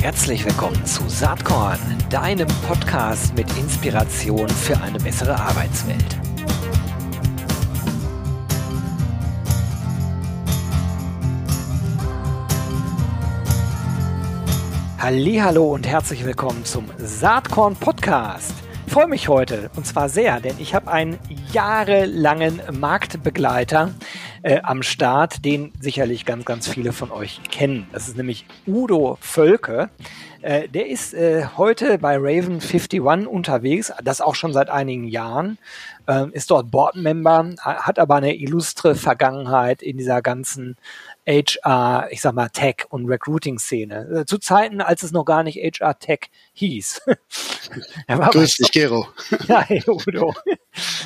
Herzlich willkommen zu Saatkorn, deinem Podcast mit Inspiration für eine bessere Arbeitswelt. Hallo und herzlich willkommen zum Saatkorn Podcast. Ich freue mich heute und zwar sehr, denn ich habe einen jahrelangen Marktbegleiter äh, am Start, den sicherlich ganz, ganz viele von euch kennen. Das ist nämlich Udo Völke. Äh, der ist äh, heute bei Raven 51 unterwegs, das auch schon seit einigen Jahren, äh, ist dort Boardmember, hat aber eine illustre Vergangenheit in dieser ganzen HR, ich sag mal, Tech- und Recruiting-Szene. Äh, zu Zeiten, als es noch gar nicht HR-Tech hieß. Grüß dich, Gero. Ja, hey, Udo.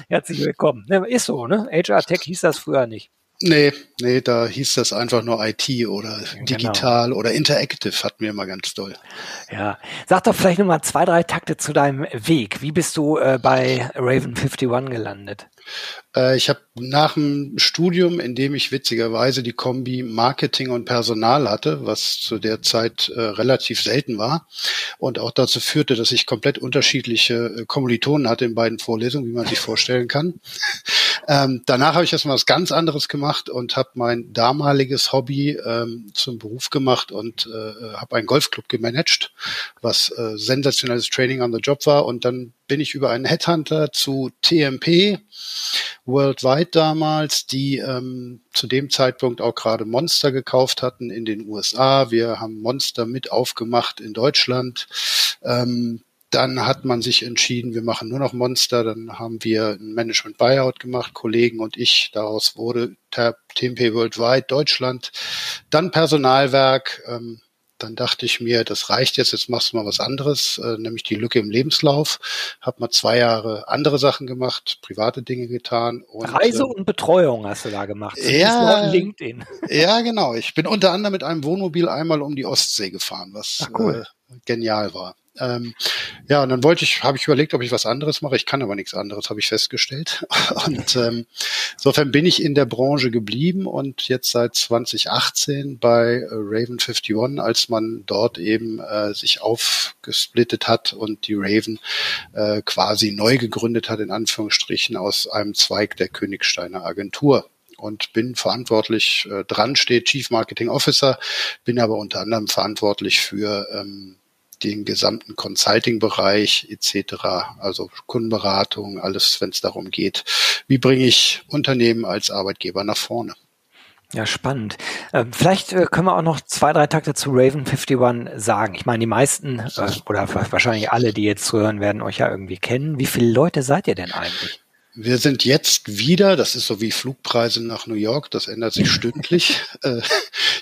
Herzlich willkommen. Ist so, ne? HR-Tech hieß das früher nicht. Nee, nee, da hieß das einfach nur IT oder genau. digital oder interactive hatten wir immer ganz doll. Ja, sag doch vielleicht nochmal zwei, drei Takte zu deinem Weg. Wie bist du äh, bei Raven 51 gelandet? Äh, ich habe nach dem Studium, in dem ich witzigerweise die Kombi Marketing und Personal hatte, was zu der Zeit äh, relativ selten war und auch dazu führte, dass ich komplett unterschiedliche äh, Kommilitonen hatte in beiden Vorlesungen, wie man sich vorstellen kann. Ähm, danach habe ich erstmal was ganz anderes gemacht und habe mein damaliges Hobby ähm, zum Beruf gemacht und äh, habe einen Golfclub gemanagt, was äh, sensationelles Training on the Job war. Und dann bin ich über einen Headhunter zu TMP Worldwide damals, die ähm, zu dem Zeitpunkt auch gerade Monster gekauft hatten in den USA. Wir haben Monster mit aufgemacht in Deutschland. Ähm, dann hat man sich entschieden, wir machen nur noch Monster. Dann haben wir ein Management Buyout gemacht, Kollegen und ich. Daraus wurde TMP Worldwide Deutschland. Dann Personalwerk. Ähm, dann dachte ich mir, das reicht jetzt, jetzt machst du mal was anderes, äh, nämlich die Lücke im Lebenslauf. Hab mal zwei Jahre andere Sachen gemacht, private Dinge getan. Und, Reise ähm, und Betreuung hast du da gemacht. Ja, LinkedIn. Ja, genau. Ich bin unter anderem mit einem Wohnmobil einmal um die Ostsee gefahren, was Ach, cool. äh, genial war. Ähm, ja, und dann wollte ich, habe ich überlegt, ob ich was anderes mache. Ich kann aber nichts anderes, habe ich festgestellt. Und ähm, insofern bin ich in der Branche geblieben und jetzt seit 2018 bei äh, Raven 51, als man dort eben äh, sich aufgesplittet hat und die Raven äh, quasi neu gegründet hat, in Anführungsstrichen, aus einem Zweig der Königsteiner Agentur und bin verantwortlich, äh, dran steht Chief Marketing Officer, bin aber unter anderem verantwortlich für ähm, den gesamten Consulting-Bereich etc., also Kundenberatung, alles, wenn es darum geht, wie bringe ich Unternehmen als Arbeitgeber nach vorne. Ja, spannend. Ähm, vielleicht äh, können wir auch noch zwei, drei Takte zu Raven 51 sagen. Ich meine, die meisten äh, oder wahrscheinlich alle, die jetzt zuhören, werden euch ja irgendwie kennen. Wie viele Leute seid ihr denn eigentlich? Wir sind jetzt wieder, das ist so wie Flugpreise nach New York, das ändert sich stündlich. Äh,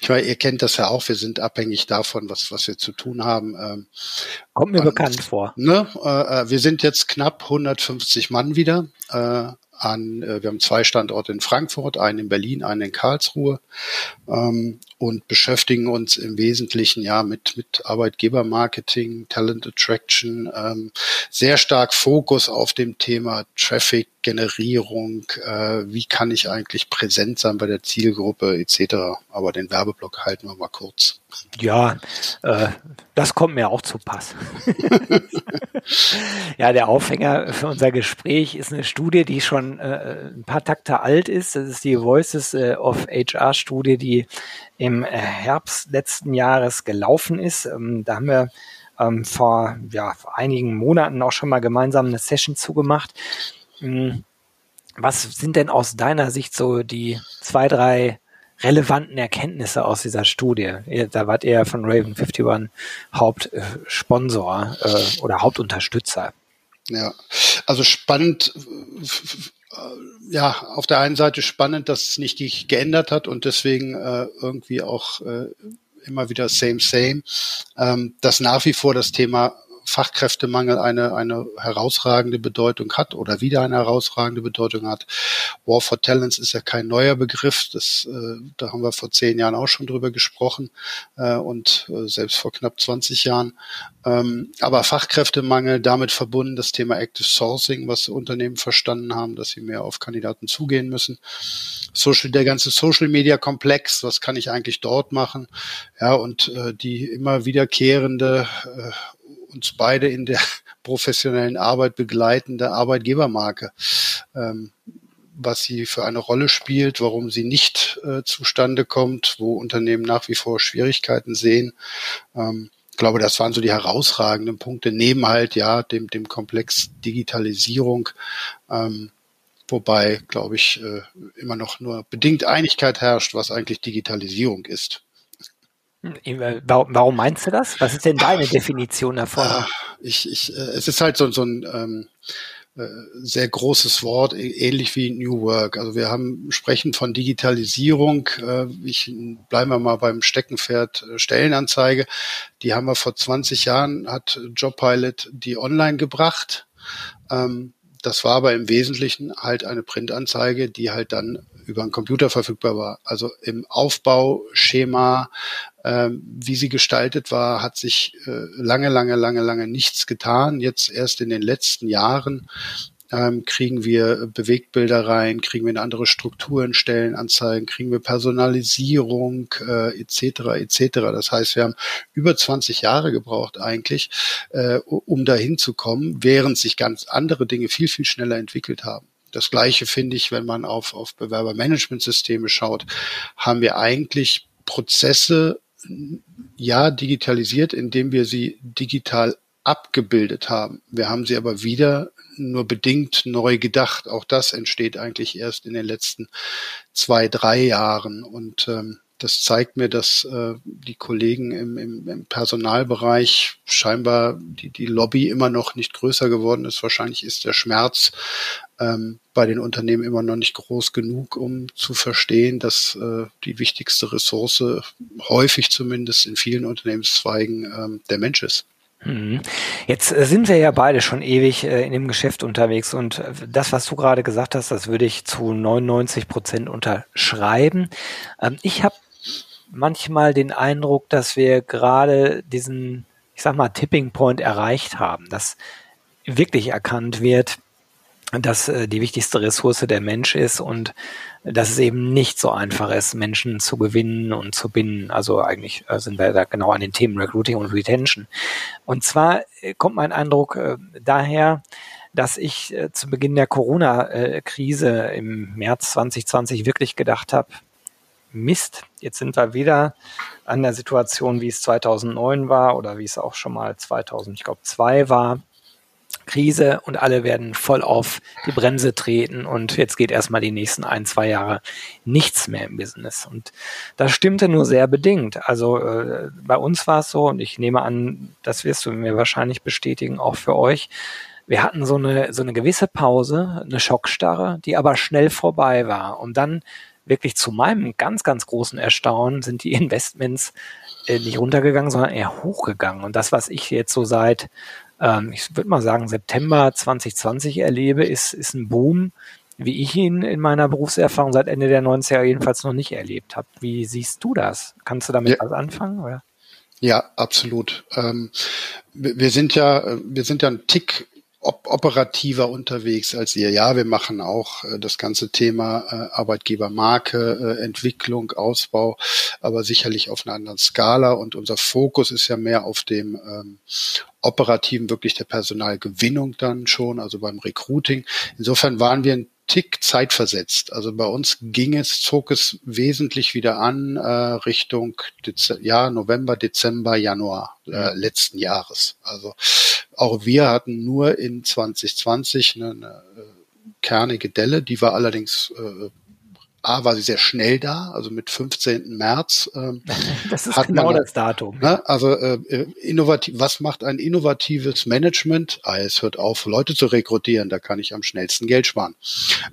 ich meine, ihr kennt das ja auch, wir sind abhängig davon, was, was wir zu tun haben. Ähm, Kommt mir und, bekannt vor. Ne, äh, wir sind jetzt knapp 150 Mann wieder. Äh, an, wir haben zwei Standorte in Frankfurt, einen in Berlin, einen in Karlsruhe ähm, und beschäftigen uns im Wesentlichen ja mit, mit Arbeitgebermarketing, Talent Attraction, ähm, sehr stark Fokus auf dem Thema Traffic Generierung, äh, wie kann ich eigentlich präsent sein bei der Zielgruppe etc. Aber den Werbeblock halten wir mal kurz. Ja, äh, das kommt mir auch zu Pass. ja, der Aufhänger für unser Gespräch ist eine Studie, die schon äh, ein paar Takte alt ist. Das ist die Voices äh, of HR Studie, die im Herbst letzten Jahres gelaufen ist. Ähm, da haben wir ähm, vor ja, einigen Monaten auch schon mal gemeinsam eine Session zugemacht. Hm, was sind denn aus deiner Sicht so die zwei, drei relevanten Erkenntnisse aus dieser Studie? Da wart ihr von Raven 51 Hauptsponsor äh, oder Hauptunterstützer. Ja, also spannend, äh, ja, auf der einen Seite spannend, dass es nicht geändert hat und deswegen äh, irgendwie auch äh, immer wieder same, same, ähm, dass nach wie vor das Thema Fachkräftemangel eine, eine herausragende Bedeutung hat oder wieder eine herausragende Bedeutung hat. War for Talents ist ja kein neuer Begriff. Das, äh, da haben wir vor zehn Jahren auch schon drüber gesprochen äh, und äh, selbst vor knapp 20 Jahren. Ähm, aber Fachkräftemangel, damit verbunden das Thema Active Sourcing, was Unternehmen verstanden haben, dass sie mehr auf Kandidaten zugehen müssen. Social, der ganze Social Media Komplex, was kann ich eigentlich dort machen? Ja, und äh, die immer wiederkehrende, äh, uns beide in der professionellen Arbeit begleitende Arbeitgebermarke. Ähm, was sie für eine Rolle spielt, warum sie nicht äh, zustande kommt, wo Unternehmen nach wie vor Schwierigkeiten sehen. Ähm, ich glaube, das waren so die herausragenden Punkte, neben halt ja dem, dem Komplex Digitalisierung, ähm, wobei, glaube ich, äh, immer noch nur bedingt Einigkeit herrscht, was eigentlich Digitalisierung ist. Hm, warum meinst du das? Was ist denn deine Definition davon? Ah, ich, ich, äh, es ist halt so, so ein ähm, äh, sehr großes Wort, ähnlich wie New Work. Also wir haben sprechen von Digitalisierung. Äh, ich bleiben wir mal beim Steckenpferd äh, Stellenanzeige. Die haben wir vor 20 Jahren hat Jobpilot die online gebracht. Ähm, das war aber im Wesentlichen halt eine Printanzeige, die halt dann über einen Computer verfügbar war. Also im Aufbauschema, ähm, wie sie gestaltet war, hat sich äh, lange, lange, lange, lange nichts getan. Jetzt erst in den letzten Jahren ähm, kriegen wir Bewegtbilder rein, kriegen wir eine andere Struktur in Stellenanzeigen, kriegen wir Personalisierung äh, etc. etc. Das heißt, wir haben über 20 Jahre gebraucht eigentlich, äh, um dahin zu kommen, während sich ganz andere Dinge viel, viel schneller entwickelt haben. Das Gleiche finde ich, wenn man auf, auf Bewerbermanagementsysteme schaut, haben wir eigentlich Prozesse ja digitalisiert, indem wir sie digital abgebildet haben. Wir haben sie aber wieder nur bedingt neu gedacht. Auch das entsteht eigentlich erst in den letzten zwei, drei Jahren. Und ähm, das zeigt mir, dass äh, die Kollegen im, im, im Personalbereich scheinbar die, die Lobby immer noch nicht größer geworden ist. Wahrscheinlich ist der Schmerz ähm, bei den Unternehmen immer noch nicht groß genug, um zu verstehen, dass äh, die wichtigste Ressource häufig zumindest in vielen Unternehmenszweigen ähm, der Mensch ist. Mhm. Jetzt äh, sind wir ja beide schon ewig äh, in dem Geschäft unterwegs und äh, das, was du gerade gesagt hast, das würde ich zu 99 Prozent unterschreiben. Ähm, ich habe manchmal den Eindruck, dass wir gerade diesen, ich sag mal, Tipping Point erreicht haben, dass wirklich erkannt wird, dass äh, die wichtigste Ressource der Mensch ist und dass es eben nicht so einfach ist, Menschen zu gewinnen und zu binden. Also eigentlich äh, sind wir da genau an den Themen Recruiting und Retention. Und zwar äh, kommt mein Eindruck daher, dass ich zu Beginn der Corona-Krise im März 2020 wirklich gedacht habe, Mist, jetzt sind wir wieder an der Situation, wie es 2009 war oder wie es auch schon mal 2000, ich glaube, zwei war. Krise und alle werden voll auf die Bremse treten und jetzt geht erstmal die nächsten ein, zwei Jahre nichts mehr im Business. Und das stimmte nur sehr bedingt. Also äh, bei uns war es so und ich nehme an, das wirst du mir wahrscheinlich bestätigen, auch für euch. Wir hatten so eine, so eine gewisse Pause, eine Schockstarre, die aber schnell vorbei war. Und dann wirklich zu meinem ganz, ganz großen Erstaunen sind die Investments äh, nicht runtergegangen, sondern eher hochgegangen. Und das, was ich jetzt so seit ähm, ich würde mal sagen, September 2020 erlebe, ist, ist ein Boom, wie ich ihn in meiner Berufserfahrung seit Ende der 90er jedenfalls noch nicht erlebt habe. Wie siehst du das? Kannst du damit ja. was anfangen? Oder? Ja, absolut. Ähm, wir sind ja, wir sind ja ein Tick op operativer unterwegs als ihr. Ja, wir machen auch äh, das ganze Thema äh, Arbeitgebermarke, äh, Entwicklung, Ausbau, aber sicherlich auf einer anderen Skala. Und unser Fokus ist ja mehr auf dem ähm, operativen, wirklich der Personalgewinnung dann schon, also beim Recruiting. Insofern waren wir ein Tick zeitversetzt. Also bei uns ging es, zog es wesentlich wieder an äh, Richtung Dez ja, November, Dezember, Januar äh, letzten Jahres. Also auch wir hatten nur in 2020 eine, eine äh, kernige Delle, die war allerdings äh, A, war sie sehr schnell da, also mit 15. März. Ähm, das ist genau man, das Datum. Ne, also äh, innovativ, was macht ein innovatives Management? Ah, es hört auf, Leute zu rekrutieren, da kann ich am schnellsten Geld sparen.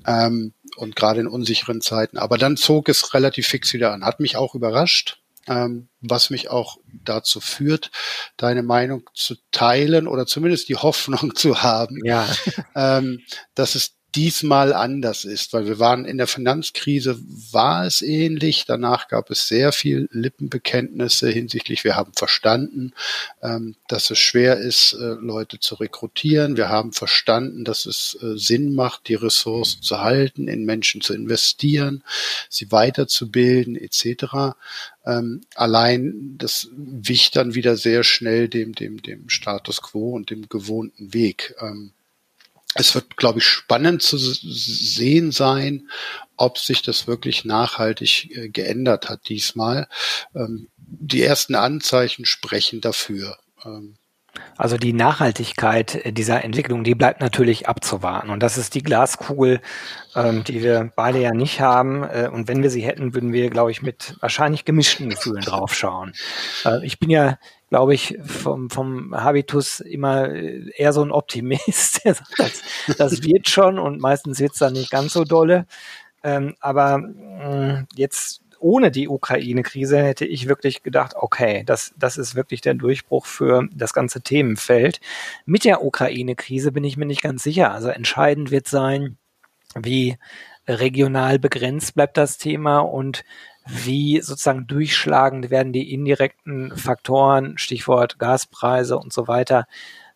Ähm, und gerade in unsicheren Zeiten. Aber dann zog es relativ fix wieder an. Hat mich auch überrascht. Ähm, was mich auch dazu führt, deine Meinung zu teilen oder zumindest die Hoffnung zu haben, ja. ähm, dass es diesmal anders ist, weil wir waren in der Finanzkrise, war es ähnlich. Danach gab es sehr viel Lippenbekenntnisse hinsichtlich, wir haben verstanden, ähm, dass es schwer ist, äh, Leute zu rekrutieren. Wir haben verstanden, dass es äh, Sinn macht, die Ressourcen zu halten, in Menschen zu investieren, sie weiterzubilden, etc. Ähm, allein das wich dann wieder sehr schnell dem, dem, dem Status quo und dem gewohnten Weg. Ähm, es wird, glaube ich, spannend zu sehen sein, ob sich das wirklich nachhaltig äh, geändert hat diesmal. Ähm, die ersten Anzeichen sprechen dafür. Ähm, also die Nachhaltigkeit dieser Entwicklung, die bleibt natürlich abzuwarten. Und das ist die Glaskugel, ähm, die wir beide ja nicht haben. Äh, und wenn wir sie hätten, würden wir, glaube ich, mit wahrscheinlich gemischten Gefühlen draufschauen. Äh, ich bin ja glaube ich, vom, vom Habitus immer eher so ein Optimist. Der sagt, das, das wird schon und meistens wird es dann nicht ganz so dolle. Ähm, aber mh, mm, jetzt ohne die Ukraine-Krise hätte ich wirklich gedacht, okay, das, das ist wirklich der Durchbruch für das ganze Themenfeld. Mit der Ukraine-Krise bin ich mir nicht ganz sicher. Also entscheidend wird sein, wie regional begrenzt bleibt das Thema und wie sozusagen durchschlagend werden die indirekten Faktoren, Stichwort Gaspreise und so weiter,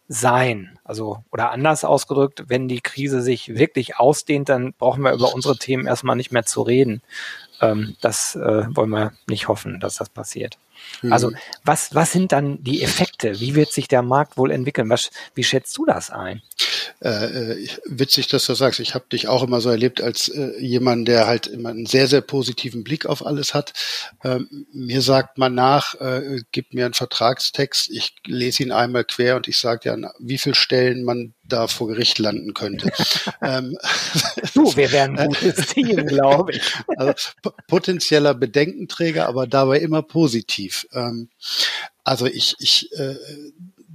sein. Also, oder anders ausgedrückt, wenn die Krise sich wirklich ausdehnt, dann brauchen wir über unsere Themen erstmal nicht mehr zu reden. Ähm, das äh, wollen wir nicht hoffen, dass das passiert. Mhm. Also, was, was sind dann die Effekte? Wie wird sich der Markt wohl entwickeln? Was, wie schätzt du das ein? Äh, äh, witzig, dass du sagst. Ich habe dich auch immer so erlebt als äh, jemand, der halt immer einen sehr, sehr positiven Blick auf alles hat. Ähm, mir sagt man nach, äh, gibt mir einen Vertragstext, ich lese ihn einmal quer und ich sage ja, wie viele Stellen man da vor Gericht landen könnte. ähm, du, wir wären ein gutes Team, glaube ich. also, potenzieller Bedenkenträger, aber dabei immer positiv. Ähm, also ich, ich äh,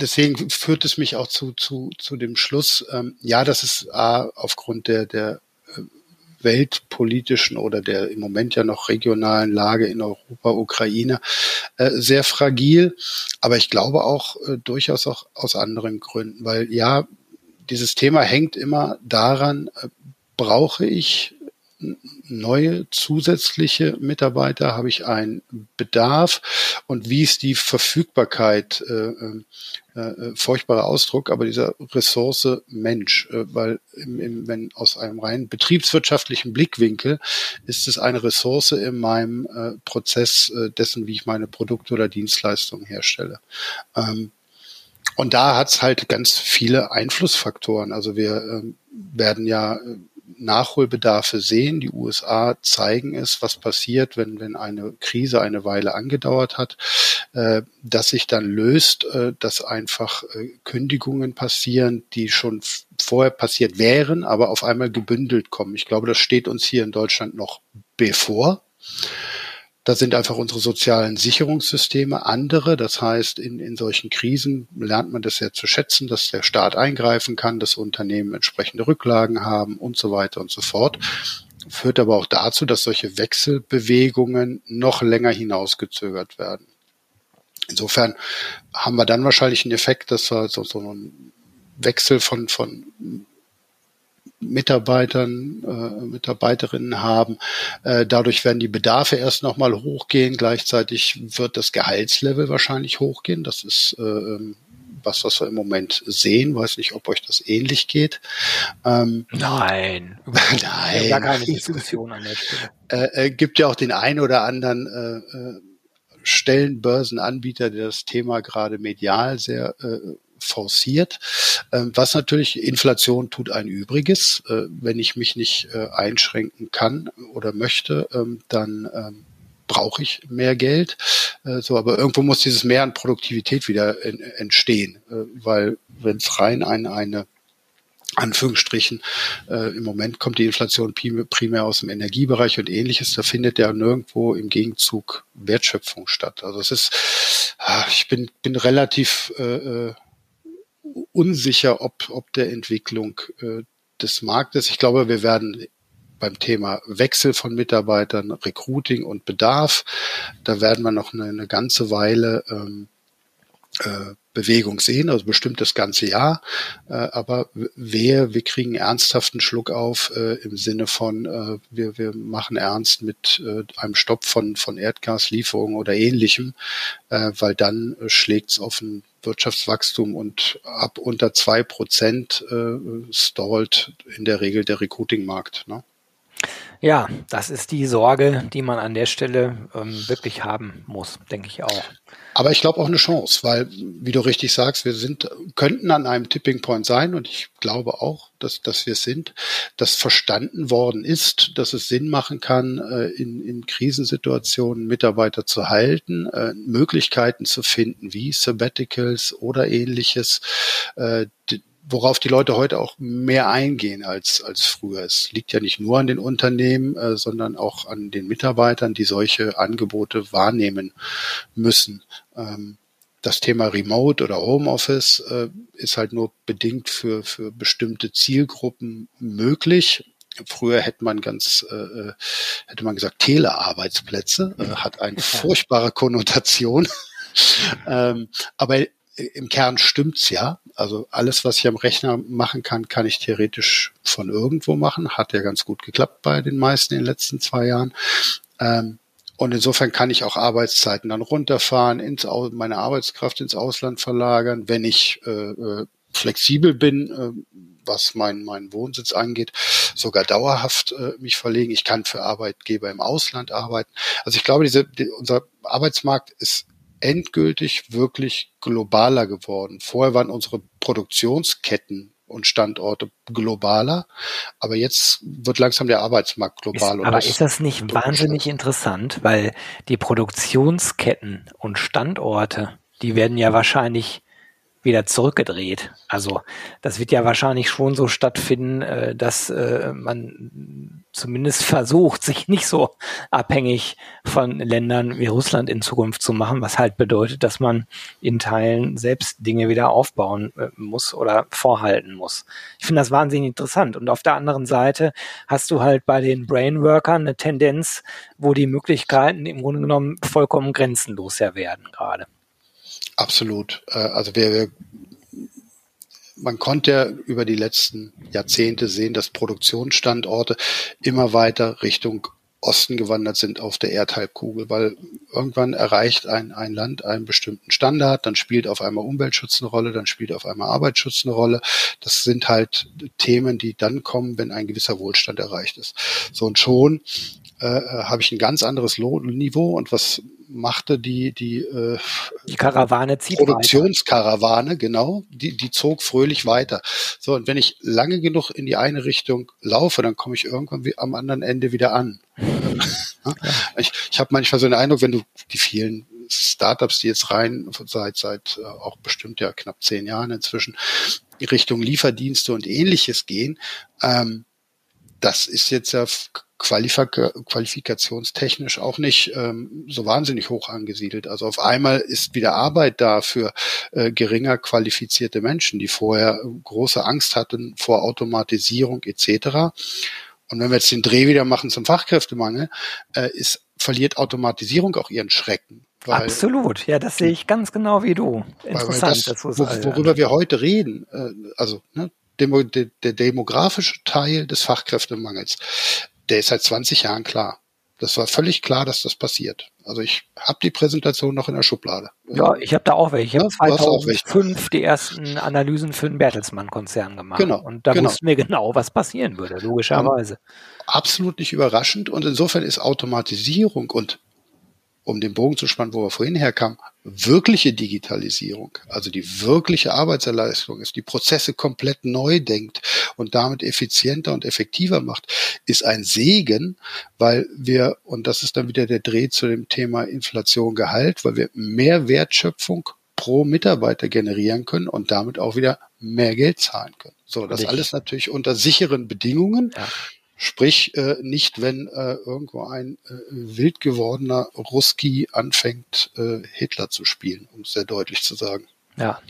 deswegen führt es mich auch zu, zu, zu dem Schluss, ähm, ja, das ist A, aufgrund der, der äh, weltpolitischen oder der im Moment ja noch regionalen Lage in Europa, Ukraine, äh, sehr fragil. Aber ich glaube auch äh, durchaus auch aus anderen Gründen, weil ja, dieses Thema hängt immer daran, äh, brauche ich neue zusätzliche Mitarbeiter? Habe ich einen Bedarf? Und wie ist die Verfügbarkeit? Äh, äh, äh, furchtbarer Ausdruck, aber dieser Ressource Mensch, äh, weil im, im, wenn aus einem rein betriebswirtschaftlichen Blickwinkel ist es eine Ressource in meinem äh, Prozess äh, dessen, wie ich meine Produkte oder Dienstleistungen herstelle. Ähm, und da hat's halt ganz viele Einflussfaktoren. Also wir äh, werden ja Nachholbedarfe sehen. Die USA zeigen es, was passiert, wenn, wenn eine Krise eine Weile angedauert hat, äh, dass sich dann löst, äh, dass einfach äh, Kündigungen passieren, die schon vorher passiert wären, aber auf einmal gebündelt kommen. Ich glaube, das steht uns hier in Deutschland noch bevor. Da sind einfach unsere sozialen Sicherungssysteme andere. Das heißt, in, in solchen Krisen lernt man das ja zu schätzen, dass der Staat eingreifen kann, dass Unternehmen entsprechende Rücklagen haben und so weiter und so fort. Führt aber auch dazu, dass solche Wechselbewegungen noch länger hinausgezögert werden. Insofern haben wir dann wahrscheinlich einen Effekt, dass wir so, so einen Wechsel von, von Mitarbeitern, äh, Mitarbeiterinnen haben. Äh, dadurch werden die Bedarfe erst nochmal hochgehen. Gleichzeitig wird das Gehaltslevel wahrscheinlich hochgehen. Das ist äh, ähm, was, was wir im Moment sehen. Weiß nicht, ob euch das ähnlich geht. Ähm, nein, nein, gar keine Diskussion an der Stelle. Äh, äh, gibt ja auch den einen oder anderen äh, äh, Stellenbörsenanbieter, der das Thema gerade medial sehr äh, forciert, ähm, was natürlich Inflation tut ein Übriges. Äh, wenn ich mich nicht äh, einschränken kann oder möchte, ähm, dann ähm, brauche ich mehr Geld. Äh, so, aber irgendwo muss dieses Mehr an Produktivität wieder entstehen, weil wenn es rein ein, eine Anführungsstrichen. Äh, Im Moment kommt die Inflation primär aus dem Energiebereich und ähnliches. Da findet ja nirgendwo im Gegenzug Wertschöpfung statt. Also es ist, ah, ich bin, bin relativ äh, unsicher, ob, ob der Entwicklung äh, des Marktes. Ich glaube, wir werden beim Thema Wechsel von Mitarbeitern, Recruiting und Bedarf. Da werden wir noch eine, eine ganze Weile ähm, äh, Bewegung sehen, also bestimmt das ganze Jahr. Äh, aber wer, wir kriegen ernsthaften Schluck auf äh, im Sinne von, äh, wir, wir machen ernst mit äh, einem Stopp von, von Erdgaslieferungen oder ähnlichem, äh, weil dann äh, schlägt es auf ein Wirtschaftswachstum und ab unter zwei Prozent äh, stallt in der Regel der Recruiting-Markt. Ne? Ja, das ist die Sorge, die man an der Stelle ähm, wirklich haben muss, denke ich auch. Aber ich glaube auch eine Chance, weil, wie du richtig sagst, wir sind, könnten an einem Tipping Point sein und ich glaube auch, dass, dass wir es sind, dass verstanden worden ist, dass es Sinn machen kann, äh, in, in Krisensituationen Mitarbeiter zu halten, äh, Möglichkeiten zu finden, wie Sabbaticals oder ähnliches, äh, worauf die Leute heute auch mehr eingehen als, als früher. Es liegt ja nicht nur an den Unternehmen, äh, sondern auch an den Mitarbeitern, die solche Angebote wahrnehmen müssen. Ähm, das Thema Remote oder Homeoffice äh, ist halt nur bedingt für, für bestimmte Zielgruppen möglich. Früher hätte man ganz, äh, äh hätte man gesagt, Telearbeitsplätze, äh, hat eine furchtbare Konnotation. ähm, aber im Kern stimmt's ja. Also alles, was ich am Rechner machen kann, kann ich theoretisch von irgendwo machen. Hat ja ganz gut geklappt bei den meisten in den letzten zwei Jahren. Ähm, und insofern kann ich auch Arbeitszeiten dann runterfahren, ins, meine Arbeitskraft ins Ausland verlagern, wenn ich äh, äh, flexibel bin, äh, was mein, mein Wohnsitz angeht, sogar dauerhaft äh, mich verlegen. Ich kann für Arbeitgeber im Ausland arbeiten. Also ich glaube, diese, die, unser Arbeitsmarkt ist endgültig wirklich globaler geworden. Vorher waren unsere Produktionsketten und Standorte globaler, aber jetzt wird langsam der Arbeitsmarkt global. Ist, aber ist das nicht wahnsinnig interessant, weil die Produktionsketten und Standorte, die werden ja wahrscheinlich wieder zurückgedreht. Also das wird ja wahrscheinlich schon so stattfinden, äh, dass äh, man zumindest versucht, sich nicht so abhängig von Ländern wie Russland in Zukunft zu machen, was halt bedeutet, dass man in Teilen selbst Dinge wieder aufbauen äh, muss oder vorhalten muss. Ich finde das wahnsinnig interessant. Und auf der anderen Seite hast du halt bei den Brainworkern eine Tendenz, wo die Möglichkeiten im Grunde genommen vollkommen grenzenlos ja werden gerade. Absolut. Äh, also wir, wir man konnte ja über die letzten Jahrzehnte sehen, dass Produktionsstandorte immer weiter Richtung Osten gewandert sind auf der Erdhalbkugel, weil irgendwann erreicht ein, ein Land einen bestimmten Standard, dann spielt auf einmal Umweltschutz eine Rolle, dann spielt auf einmal Arbeitsschutz eine Rolle. Das sind halt Themen, die dann kommen, wenn ein gewisser Wohlstand erreicht ist. So und schon äh, habe ich ein ganz anderes Lohnniveau und was machte die die, äh, die Karawane zieht Produktionskarawane genau. Die die zog fröhlich weiter. So und wenn ich lange genug in die eine Richtung laufe dann komme ich irgendwann wie am anderen Ende wieder an. Ich ich habe manchmal so den Eindruck wenn du die vielen Startups die jetzt rein seit seit äh, auch bestimmt ja knapp zehn Jahren inzwischen Richtung Lieferdienste und ähnliches gehen ähm, das ist jetzt ja Qualifika qualifikationstechnisch auch nicht ähm, so wahnsinnig hoch angesiedelt. Also auf einmal ist wieder Arbeit da für äh, geringer qualifizierte Menschen, die vorher große Angst hatten vor Automatisierung etc. Und wenn wir jetzt den Dreh wieder machen zum Fachkräftemangel, äh, ist, verliert Automatisierung auch ihren Schrecken. Weil, Absolut, ja, das sehe ich ganz genau wie du. Interessant, das, wo, worüber wir heute reden, äh, also ne, Demo, de, der demografische Teil des Fachkräftemangels, der ist seit 20 Jahren klar. Das war völlig klar, dass das passiert. Also ich habe die Präsentation noch in der Schublade. Ja, ich habe da auch welche. Ich habe 2005 die ersten Analysen für den Bertelsmann-Konzern gemacht. Genau. Und da genau. wussten wir genau, was passieren würde, logischerweise. Absolut nicht überraschend. Und insofern ist Automatisierung und um den Bogen zu spannen, wo wir vorhin herkamen, wirkliche Digitalisierung, also die wirkliche Arbeitserleistung ist, die Prozesse komplett neu denkt und damit effizienter und effektiver macht, ist ein Segen, weil wir, und das ist dann wieder der Dreh zu dem Thema Inflation Gehalt, weil wir mehr Wertschöpfung pro Mitarbeiter generieren können und damit auch wieder mehr Geld zahlen können. So, das alles natürlich unter sicheren Bedingungen. Ja. Sprich, äh, nicht wenn äh, irgendwo ein äh, wild gewordener Ruski anfängt, äh, Hitler zu spielen, um es sehr deutlich zu sagen. Ja,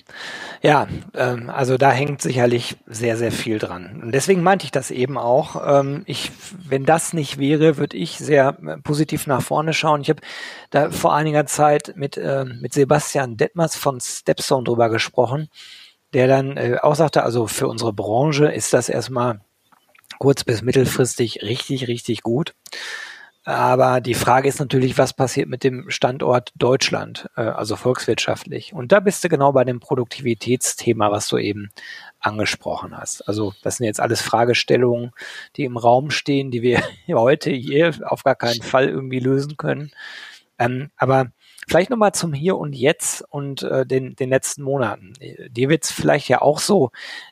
ja, ähm, also da hängt sicherlich sehr, sehr viel dran. Und deswegen meinte ich das eben auch. Ähm, ich, wenn das nicht wäre, würde ich sehr äh, positiv nach vorne schauen. Ich habe da vor einiger Zeit mit, äh, mit Sebastian Detmers von Stepstone drüber gesprochen, der dann äh, auch sagte, also für unsere Branche ist das erstmal kurz- bis mittelfristig richtig, richtig gut. Aber die Frage ist natürlich, was passiert mit dem Standort Deutschland, äh, also volkswirtschaftlich. Und da bist du genau bei dem Produktivitätsthema, was du eben angesprochen hast. Also das sind jetzt alles Fragestellungen, die im Raum stehen, die wir heute hier auf gar keinen Fall irgendwie lösen können. Ähm, aber vielleicht nochmal zum Hier und Jetzt und äh, den, den letzten Monaten. Dir wird es vielleicht ja auch so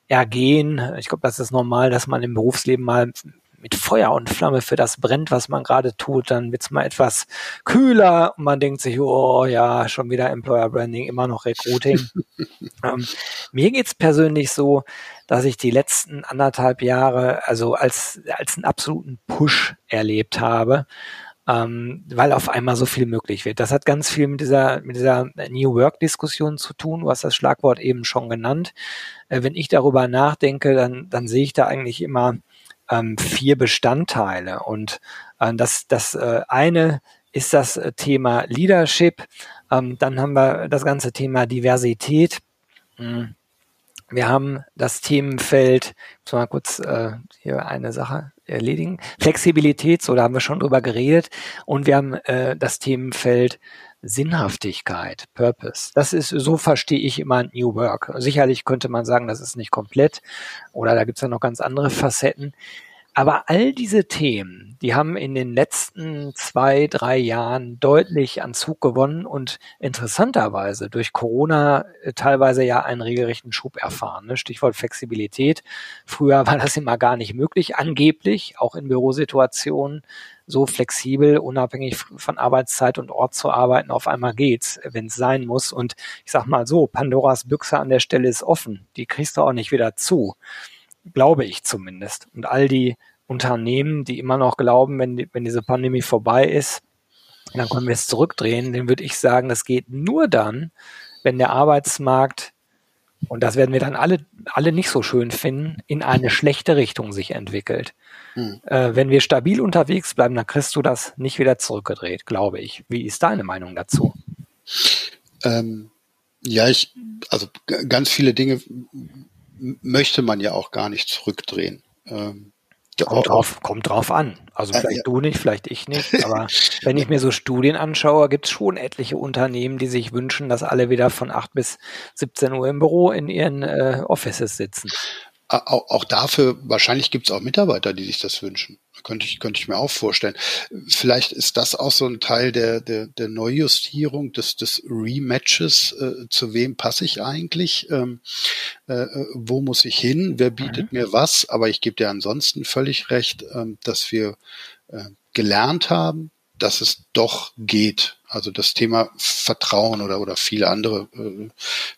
ergehen. Ich glaube, das ist normal, dass man im Berufsleben mal mit Feuer und Flamme für das brennt, was man gerade tut, dann wird's mal etwas kühler und man denkt sich, oh ja, schon wieder Employer Branding, immer noch Recruiting. ähm, mir geht's persönlich so, dass ich die letzten anderthalb Jahre also als, als einen absoluten Push erlebt habe. Ähm, weil auf einmal so viel möglich wird. Das hat ganz viel mit dieser, mit dieser New Work-Diskussion zu tun. Du hast das Schlagwort eben schon genannt. Äh, wenn ich darüber nachdenke, dann, dann sehe ich da eigentlich immer ähm, vier Bestandteile. Und äh, das, das äh, eine ist das äh, Thema Leadership. Ähm, dann haben wir das ganze Thema Diversität. Hm. Wir haben das Themenfeld, muss mal kurz äh, hier eine Sache erledigen. Flexibilität, so da haben wir schon drüber geredet. Und wir haben äh, das Themenfeld Sinnhaftigkeit, Purpose. Das ist, so verstehe ich immer New Work. Sicherlich könnte man sagen, das ist nicht komplett oder da gibt es ja noch ganz andere Facetten. Aber all diese Themen, die haben in den letzten zwei, drei Jahren deutlich an Zug gewonnen und interessanterweise durch Corona äh, teilweise ja einen regelrechten Schub erfahren. Ne? Stichwort Flexibilität. Früher war das immer gar nicht möglich, angeblich, auch in Bürosituationen so flexibel, unabhängig von Arbeitszeit und Ort zu arbeiten. Auf einmal geht's, wenn es sein muss. Und ich sag mal so, Pandoras Büchse an der Stelle ist offen. Die kriegst du auch nicht wieder zu glaube ich zumindest. Und all die Unternehmen, die immer noch glauben, wenn, die, wenn diese Pandemie vorbei ist, dann können wir es zurückdrehen, den würde ich sagen, das geht nur dann, wenn der Arbeitsmarkt, und das werden wir dann alle, alle nicht so schön finden, in eine schlechte Richtung sich entwickelt. Hm. Äh, wenn wir stabil unterwegs bleiben, dann kriegst du das nicht wieder zurückgedreht, glaube ich. Wie ist deine Meinung dazu? Ähm, ja, ich, also ganz viele Dinge möchte man ja auch gar nicht zurückdrehen. Ähm, kommt, drauf, kommt drauf an. Also vielleicht äh, ja. du nicht, vielleicht ich nicht. Aber wenn ich mir so Studien anschaue, gibt es schon etliche Unternehmen, die sich wünschen, dass alle wieder von 8 bis 17 Uhr im Büro in ihren äh, Offices sitzen. Auch, dafür, wahrscheinlich gibt es auch Mitarbeiter, die sich das wünschen. Könnte ich, könnte ich mir auch vorstellen. Vielleicht ist das auch so ein Teil der, der, der Neujustierung, des, des Rematches. Äh, zu wem passe ich eigentlich? Ähm, äh, wo muss ich hin? Wer bietet mhm. mir was? Aber ich gebe dir ansonsten völlig recht, ähm, dass wir äh, gelernt haben, dass es doch geht. Also das Thema Vertrauen oder, oder viele andere äh,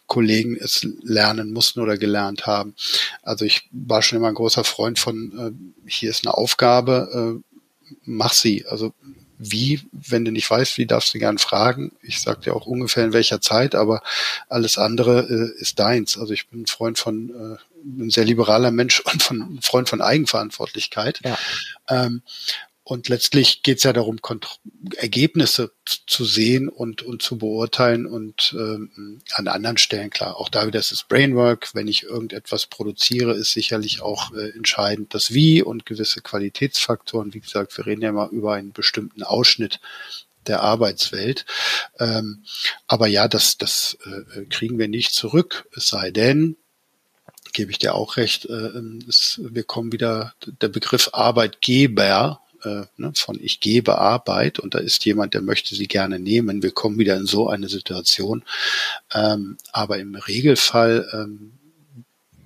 Kollegen es lernen mussten oder gelernt haben. Also ich war schon immer ein großer Freund von, äh, hier ist eine Aufgabe, äh, mach sie. Also wie, wenn du nicht weißt, wie darfst du gern fragen. Ich sag dir auch ungefähr in welcher Zeit, aber alles andere äh, ist deins. Also ich bin ein Freund von, äh, ein sehr liberaler Mensch und von ein Freund von Eigenverantwortlichkeit. Ja. Ähm, und letztlich geht es ja darum, Kont Ergebnisse zu sehen und, und zu beurteilen und ähm, an anderen Stellen klar. Auch da wieder ist es Brainwork. Wenn ich irgendetwas produziere, ist sicherlich auch äh, entscheidend das Wie und gewisse Qualitätsfaktoren. Wie gesagt, wir reden ja mal über einen bestimmten Ausschnitt der Arbeitswelt. Ähm, aber ja, das, das äh, kriegen wir nicht zurück, es sei denn, gebe ich dir auch recht, äh, es, wir kommen wieder, der Begriff Arbeitgeber äh, ne, von ich gebe Arbeit und da ist jemand, der möchte sie gerne nehmen. Wir kommen wieder in so eine Situation. Ähm, aber im Regelfall ähm,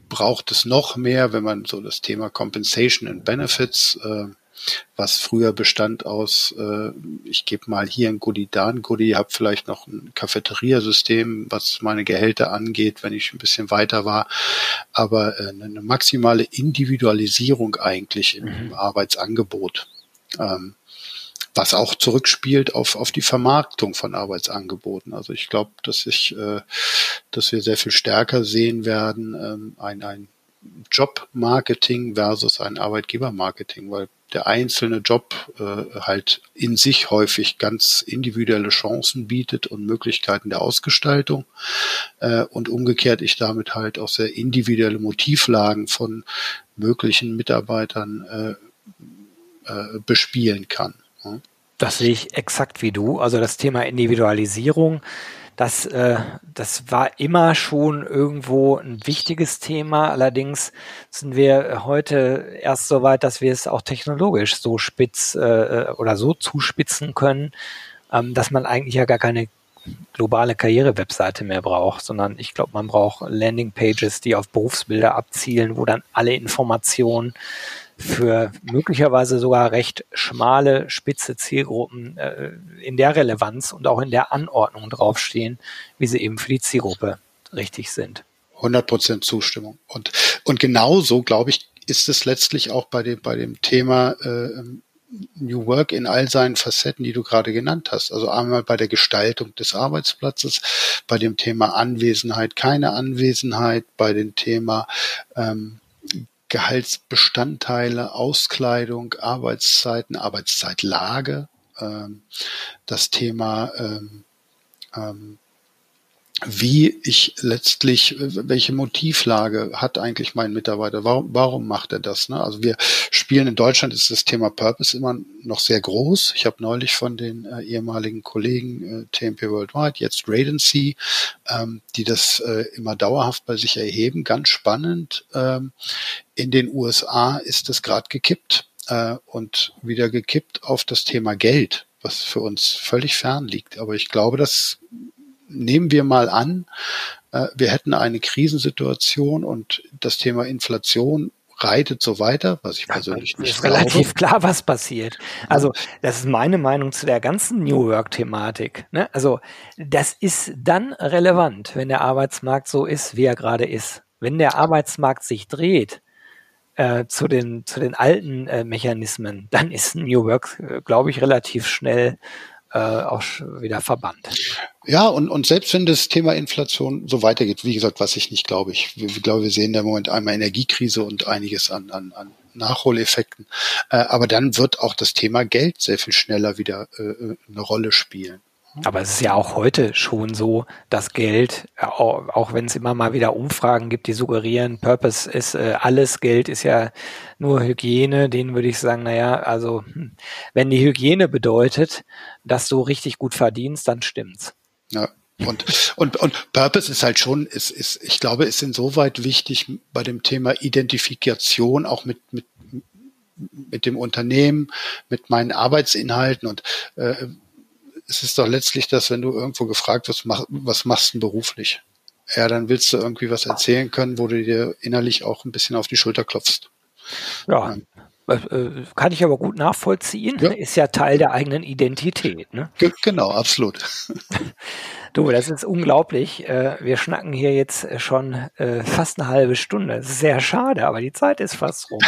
braucht es noch mehr, wenn man so das Thema Compensation and Benefits äh, was früher bestand aus, äh, ich gebe mal hier ein Goodie, da ein Goodie, habe vielleicht noch ein Cafeteria-System, was meine Gehälter angeht, wenn ich ein bisschen weiter war, aber äh, eine maximale Individualisierung eigentlich im mhm. Arbeitsangebot. Ähm, was auch zurückspielt auf, auf die Vermarktung von Arbeitsangeboten. Also ich glaube, dass ich, äh, dass wir sehr viel stärker sehen werden, ähm, ein, ein Jobmarketing versus ein Arbeitgebermarketing, weil der einzelne Job äh, halt in sich häufig ganz individuelle Chancen bietet und Möglichkeiten der Ausgestaltung äh, und umgekehrt ich damit halt auch sehr individuelle Motivlagen von möglichen Mitarbeitern äh, äh, bespielen kann. Ja. Das sehe ich exakt wie du. Also das Thema Individualisierung das, äh, das war immer schon irgendwo ein wichtiges Thema. Allerdings sind wir heute erst so weit, dass wir es auch technologisch so spitz äh, oder so zuspitzen können, ähm, dass man eigentlich ja gar keine globale Karriere-Webseite mehr braucht, sondern ich glaube, man braucht Landingpages, die auf Berufsbilder abzielen, wo dann alle Informationen für möglicherweise sogar recht schmale, spitze Zielgruppen äh, in der Relevanz und auch in der Anordnung draufstehen, wie sie eben für die Zielgruppe richtig sind. 100 Prozent Zustimmung. Und, und genauso, glaube ich, ist es letztlich auch bei dem, bei dem Thema äh, New Work in all seinen Facetten, die du gerade genannt hast. Also einmal bei der Gestaltung des Arbeitsplatzes, bei dem Thema Anwesenheit, keine Anwesenheit, bei dem Thema ähm, Gehaltsbestandteile, Auskleidung, Arbeitszeiten, Arbeitszeitlage, ähm, das Thema ähm, ähm, wie ich letztlich, welche Motivlage hat eigentlich mein Mitarbeiter? Warum, warum macht er das? Ne? Also wir spielen in Deutschland ist das Thema Purpose immer noch sehr groß. Ich habe neulich von den äh, ehemaligen Kollegen äh, TMP Worldwide, jetzt Radency, ähm, die das äh, immer dauerhaft bei sich erheben. Ganz spannend. Ähm, in den USA ist es gerade gekippt äh, und wieder gekippt auf das Thema Geld was für uns völlig fern liegt. Aber ich glaube, dass nehmen wir mal an, äh, wir hätten eine Krisensituation und das Thema Inflation reitet so weiter, was ich persönlich ja, nicht ist relativ klar, was passiert. Also das ist meine Meinung zu der ganzen New Work-Thematik. Ne? Also das ist dann relevant, wenn der Arbeitsmarkt so ist, wie er gerade ist. Wenn der Arbeitsmarkt sich dreht äh, zu den zu den alten äh, Mechanismen, dann ist New Work, äh, glaube ich, relativ schnell äh, auch wieder verbannt. Ja, und, und selbst wenn das Thema Inflation so weitergeht, wie gesagt, was ich nicht glaube, ich, ich glaube, wir sehen im Moment einmal Energiekrise und einiges an, an, an Nachholeffekten. Äh, aber dann wird auch das Thema Geld sehr viel schneller wieder äh, eine Rolle spielen. Aber es ist ja auch heute schon so, dass Geld, auch, auch wenn es immer mal wieder Umfragen gibt, die suggerieren, Purpose ist äh, alles, Geld ist ja nur Hygiene, denen würde ich sagen, naja, also hm, wenn die Hygiene bedeutet, dass du richtig gut verdienst, dann stimmt's. Ja. Und, und, und Purpose ist halt schon, ist, ist, ich glaube, ist insoweit wichtig bei dem Thema Identifikation auch mit, mit, mit dem Unternehmen, mit meinen Arbeitsinhalten und äh, es ist doch letztlich das, wenn du irgendwo gefragt wirst, mach, was machst du beruflich? Ja, dann willst du irgendwie was erzählen können, wo du dir innerlich auch ein bisschen auf die Schulter klopfst. Ja, äh, äh, kann ich aber gut nachvollziehen. Ja. Ist ja Teil der eigenen Identität. Ne? Genau, absolut. Du, das ist unglaublich. Äh, wir schnacken hier jetzt schon fast eine halbe Stunde. Sehr schade, aber die Zeit ist fast rum.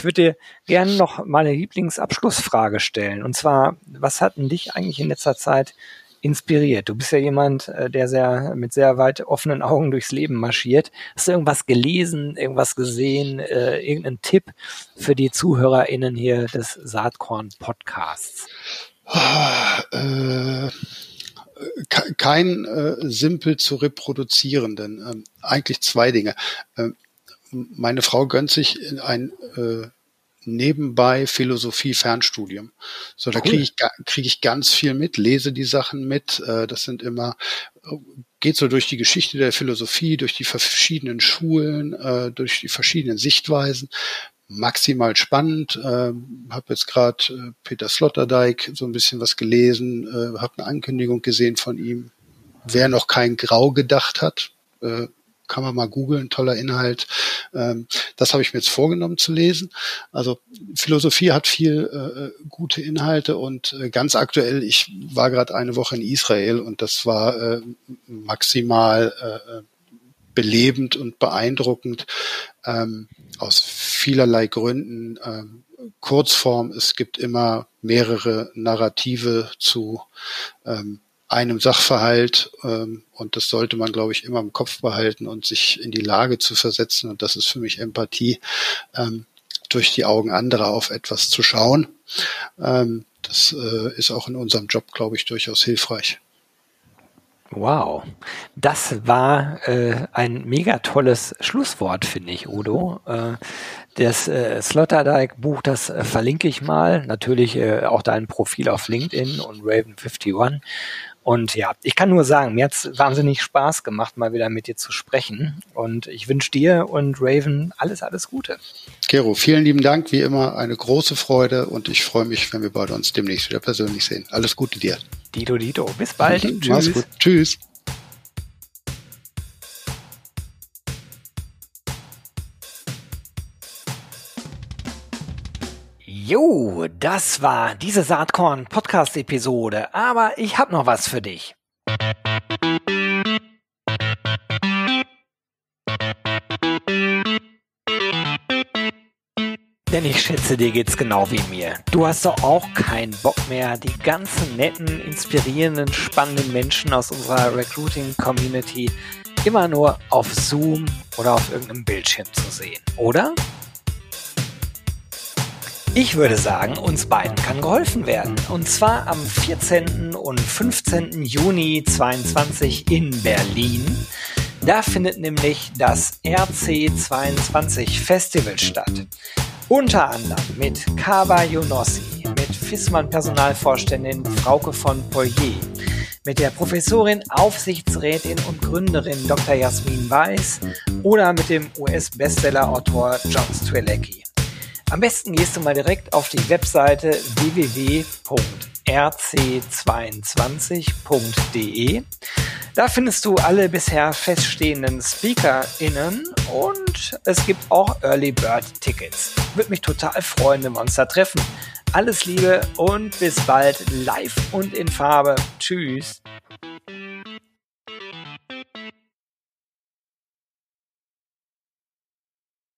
Ich würde dir gerne noch meine Lieblingsabschlussfrage stellen. Und zwar, was hat denn dich eigentlich in letzter Zeit inspiriert? Du bist ja jemand, äh, der sehr mit sehr weit offenen Augen durchs Leben marschiert. Hast du irgendwas gelesen, irgendwas gesehen, äh, irgendeinen Tipp für die ZuhörerInnen hier des Saatkorn Podcasts? Äh, kein äh, simpel zu reproduzierenden. Ähm, eigentlich zwei Dinge. Ähm, meine Frau gönnt sich ein äh, nebenbei Philosophie-Fernstudium. So, da cool. kriege ich, krieg ich ganz viel mit, lese die Sachen mit. Äh, das sind immer, geht so durch die Geschichte der Philosophie, durch die verschiedenen Schulen, äh, durch die verschiedenen Sichtweisen. Maximal spannend. Äh, habe jetzt gerade äh, Peter Sloterdijk so ein bisschen was gelesen, äh, habe eine Ankündigung gesehen von ihm. Wer noch kein Grau gedacht hat, äh, kann man mal googeln, toller Inhalt. Ähm, das habe ich mir jetzt vorgenommen zu lesen. Also Philosophie hat viel äh, gute Inhalte und äh, ganz aktuell, ich war gerade eine Woche in Israel und das war äh, maximal äh, belebend und beeindruckend ähm, aus vielerlei Gründen. Ähm, Kurzform, es gibt immer mehrere Narrative zu ähm, einem Sachverhalt ähm, und das sollte man, glaube ich, immer im Kopf behalten und sich in die Lage zu versetzen und das ist für mich Empathie, ähm, durch die Augen anderer auf etwas zu schauen. Ähm, das äh, ist auch in unserem Job, glaube ich, durchaus hilfreich. Wow, das war äh, ein mega tolles Schlusswort, finde ich, Udo. Äh, das äh, Sloterdijk-Buch, das äh, verlinke ich mal. Natürlich äh, auch dein Profil auf LinkedIn und Raven51. Und ja, ich kann nur sagen, mir hat es wahnsinnig Spaß gemacht, mal wieder mit dir zu sprechen. Und ich wünsche dir und Raven alles, alles Gute. Gero, vielen lieben Dank. Wie immer eine große Freude und ich freue mich, wenn wir beide uns demnächst wieder persönlich sehen. Alles Gute dir. Dito, Dito. Bis bald. Tschüss. Mach's gut. Tschüss. Jo, das war diese Saatkorn Podcast Episode, aber ich habe noch was für dich. Denn ich schätze, dir geht's genau wie mir. Du hast doch auch keinen Bock mehr, die ganzen netten, inspirierenden, spannenden Menschen aus unserer Recruiting-Community immer nur auf Zoom oder auf irgendeinem Bildschirm zu sehen, oder? Ich würde sagen, uns beiden kann geholfen werden. Und zwar am 14. und 15. Juni 2022 in Berlin. Da findet nämlich das RC22 Festival statt. Unter anderem mit Kaba Yonossi, mit Fissmann Personalvorständin Frauke von Poyer, mit der Professorin, Aufsichtsrätin und Gründerin Dr. Jasmin Weiß oder mit dem US-Bestseller-Autor John Strelecki. Am besten gehst du mal direkt auf die Webseite www.rc22.de. Da findest du alle bisher feststehenden SpeakerInnen und es gibt auch Early Bird Tickets. Würde mich total freuen, wenn wir uns da treffen. Alles Liebe und bis bald live und in Farbe. Tschüss.